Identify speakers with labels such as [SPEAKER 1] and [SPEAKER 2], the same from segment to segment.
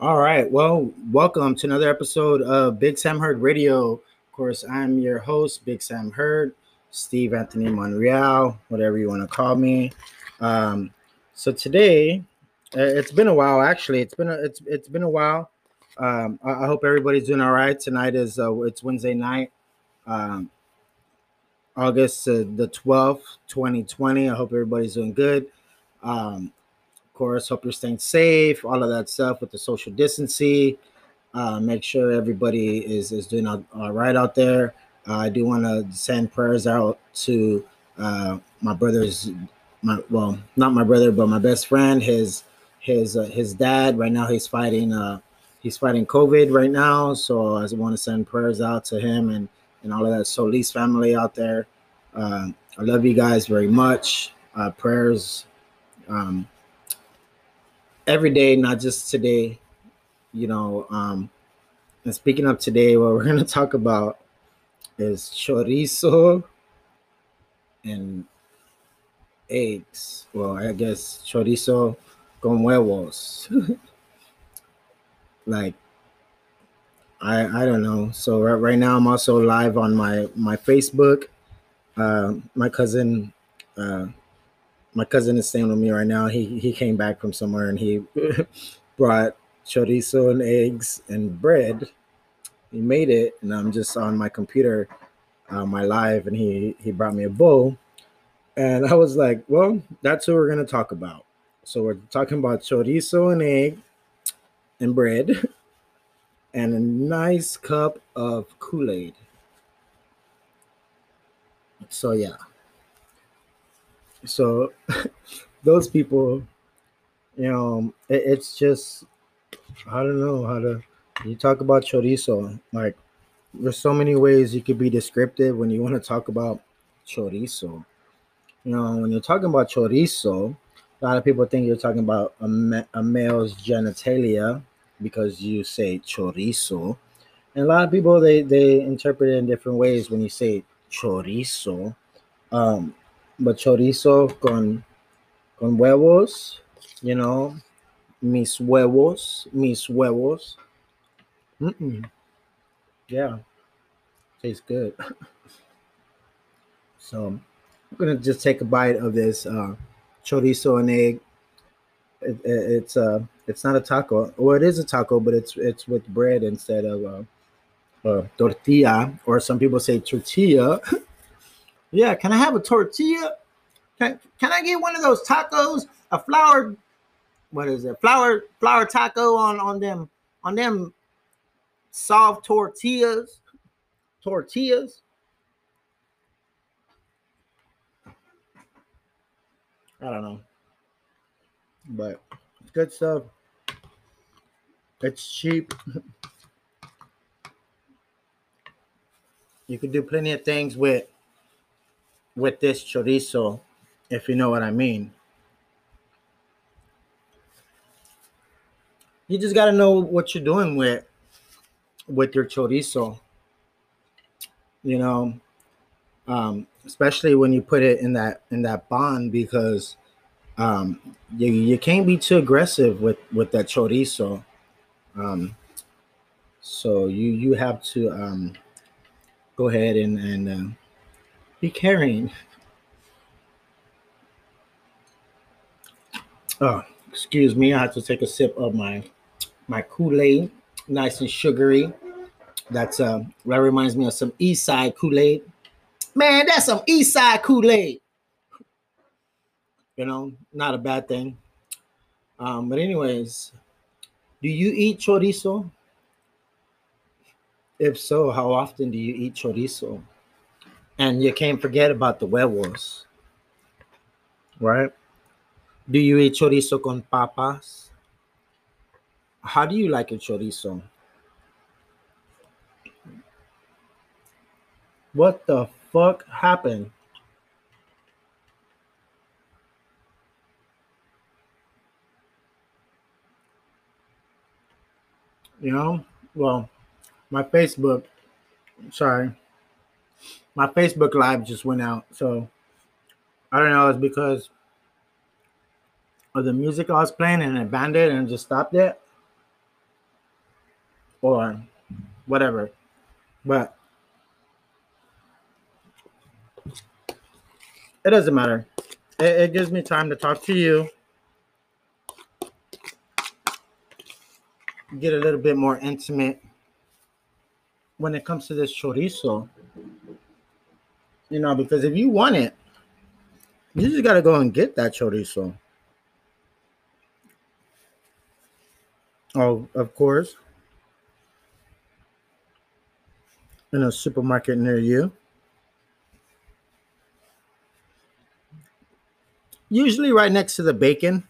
[SPEAKER 1] All right. Well, welcome to another episode of Big Sam Heard Radio. Of course, I'm your host, Big Sam Heard, Steve Anthony Monreal, whatever you want to call me. Um, so today, uh, it's been a while. Actually, it's been a, it's it's been a while. Um, I, I hope everybody's doing all right. Tonight is uh, it's Wednesday night, um, August uh, the twelfth, twenty twenty. I hope everybody's doing good. Um, course, hope you're staying safe, all of that stuff with the social distancing. Uh, make sure everybody is, is doing all, all right out there. Uh, I do want to send prayers out to uh, my brother's, my well, not my brother, but my best friend. His his uh, his dad right now he's fighting uh, he's fighting COVID right now. So I want to send prayers out to him and and all of that Solis family out there. Um, I love you guys very much. Uh, prayers. Um, every day, not just today. You know, um, and speaking of today, what we're going to talk about is chorizo and eggs. Well, I guess chorizo con huevos. like, I I don't know. So right, right now, I'm also live on my my Facebook. Uh, my cousin uh, my cousin is staying with me right now. He he came back from somewhere and he brought chorizo and eggs and bread. He made it, and I'm just on my computer, uh, my live, and he he brought me a bowl, and I was like, well, that's what we're gonna talk about. So we're talking about chorizo and egg and bread, and a nice cup of Kool Aid. So yeah so those people you know it, it's just i don't know how to you talk about chorizo like there's so many ways you could be descriptive when you want to talk about chorizo. You know when you're talking about chorizo a lot of people think you're talking about a, ma- a male's genitalia because you say chorizo. And a lot of people they they interpret it in different ways when you say chorizo. Um but chorizo con con huevos, you know, mis huevos, mis huevos. Mm-mm. Yeah, tastes good. so I'm gonna just take a bite of this uh, chorizo and egg. It, it, it's uh, it's not a taco. Well, it is a taco, but it's it's with bread instead of uh, uh, tortilla, or some people say tortilla. Yeah, can I have a tortilla? Can, can I get one of those tacos? A flour, what is it? Flour flour taco on on them on them soft tortillas. Tortillas. I don't know. But good stuff. It's cheap. you can do plenty of things with with this chorizo, if you know what I mean. You just got to know what you're doing with with your chorizo. You know, um, especially when you put it in that in that bond because um, you you can't be too aggressive with with that chorizo. Um, so you you have to um, go ahead and and uh, be carrying. Oh, excuse me. I have to take a sip of my my Kool-Aid, nice and sugary. That's uh that reminds me of some East Side Kool-Aid. Man, that's some East Side Kool-Aid. You know, not a bad thing. Um, but anyways, do you eat chorizo? If so, how often do you eat chorizo? And you can't forget about the werewolves, right? Do you eat chorizo con papas? How do you like a chorizo? What the fuck happened? You know, well, my Facebook, sorry, my Facebook live just went out. So I don't know, it's because of the music I was playing and it banned it and just stopped it. or whatever. But it doesn't matter. It, it gives me time to talk to you. Get a little bit more intimate when it comes to this chorizo. You know, because if you want it, you just gotta go and get that chorizo. Oh, of course. In a supermarket near you. Usually right next to the bacon.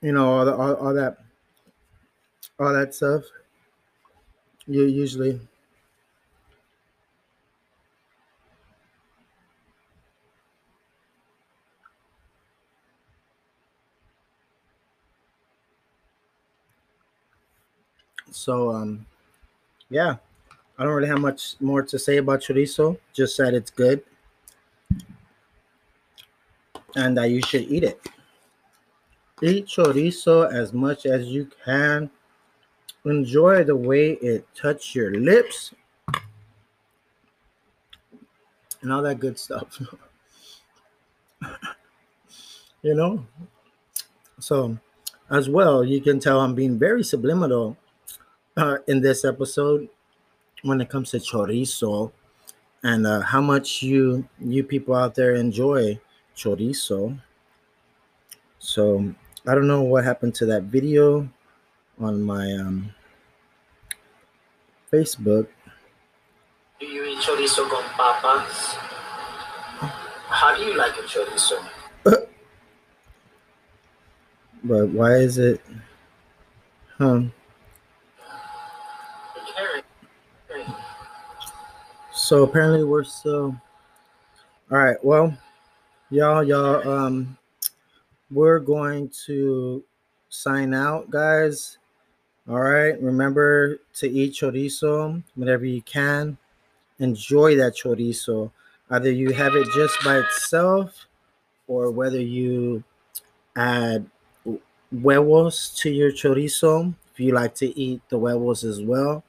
[SPEAKER 1] You know, all, the, all, all that all that stuff. You usually So um yeah, I don't really have much more to say about chorizo. Just said it's good. And that you should eat it. Eat chorizo as much as you can. Enjoy the way it touches your lips and all that good stuff. you know? So, as well, you can tell I'm being very subliminal uh, in this episode when it comes to chorizo and uh, how much you you people out there enjoy chorizo. So I don't know what happened to that video on my um, Facebook.
[SPEAKER 2] Do you eat chorizo con papas? How do you like a chorizo?
[SPEAKER 1] but why is it? Huh? So apparently we're still. All right. Well, y'all, y'all, um, we're going to sign out, guys. All right. Remember to eat chorizo whenever you can. Enjoy that chorizo. Either you have it just by itself, or whether you add huevos to your chorizo. If you like to eat the huevos as well,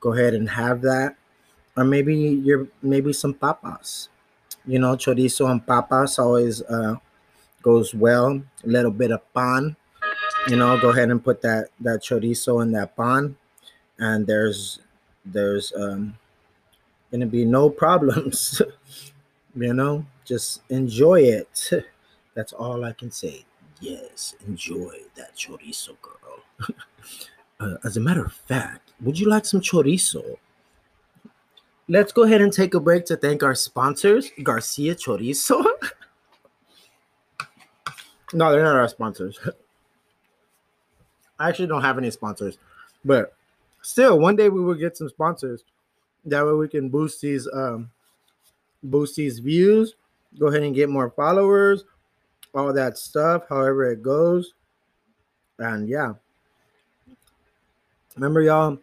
[SPEAKER 1] go ahead and have that or maybe you're maybe some papas. You know, chorizo and papas always uh, goes well. A little bit of pan. You know, go ahead and put that that chorizo in that pan, and there's there's um, gonna be no problems. you know, just enjoy it. That's all I can say. Yes, enjoy that chorizo, girl. uh, as a matter of fact, would you like some chorizo? Let's go ahead and take a break to thank our sponsors, Garcia Chorizo. no, they're not our sponsors. I actually don't have any sponsors, but still, one day we will get some sponsors. That way we can boost these um boost these views, go ahead and get more followers, all that stuff, however it goes. And yeah. Remember, y'all,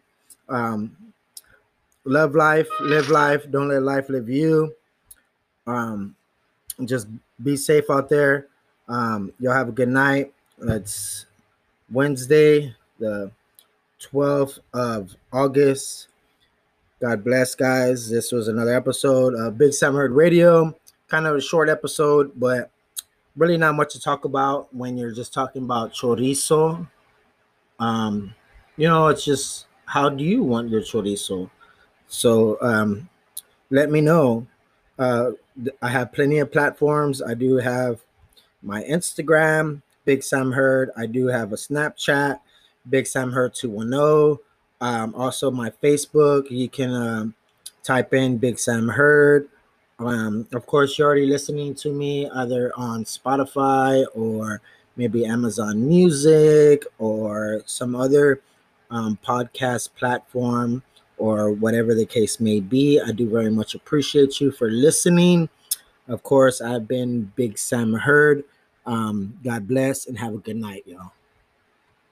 [SPEAKER 1] um, love life, live life. Don't let life live you. Um, just be safe out there. Um, y'all have a good night. It's Wednesday, the 12th of August. God bless, guys. This was another episode of Big Sam Heard Radio. Kind of a short episode, but really not much to talk about when you're just talking about chorizo. Um, you know, it's just how do you want your chorizo? So um, let me know. Uh, I have plenty of platforms. I do have my Instagram, Big Sam Heard. I do have a Snapchat, Big Sam Heard 210. Um, also, my Facebook. You can um, type in Big Sam Heard. Um, of course, you're already listening to me either on Spotify or maybe Amazon Music or some other um, podcast platform or whatever the case may be. I do very much appreciate you for listening. Of course, I've been Big Sam Heard. Um, God bless and have a good night, y'all.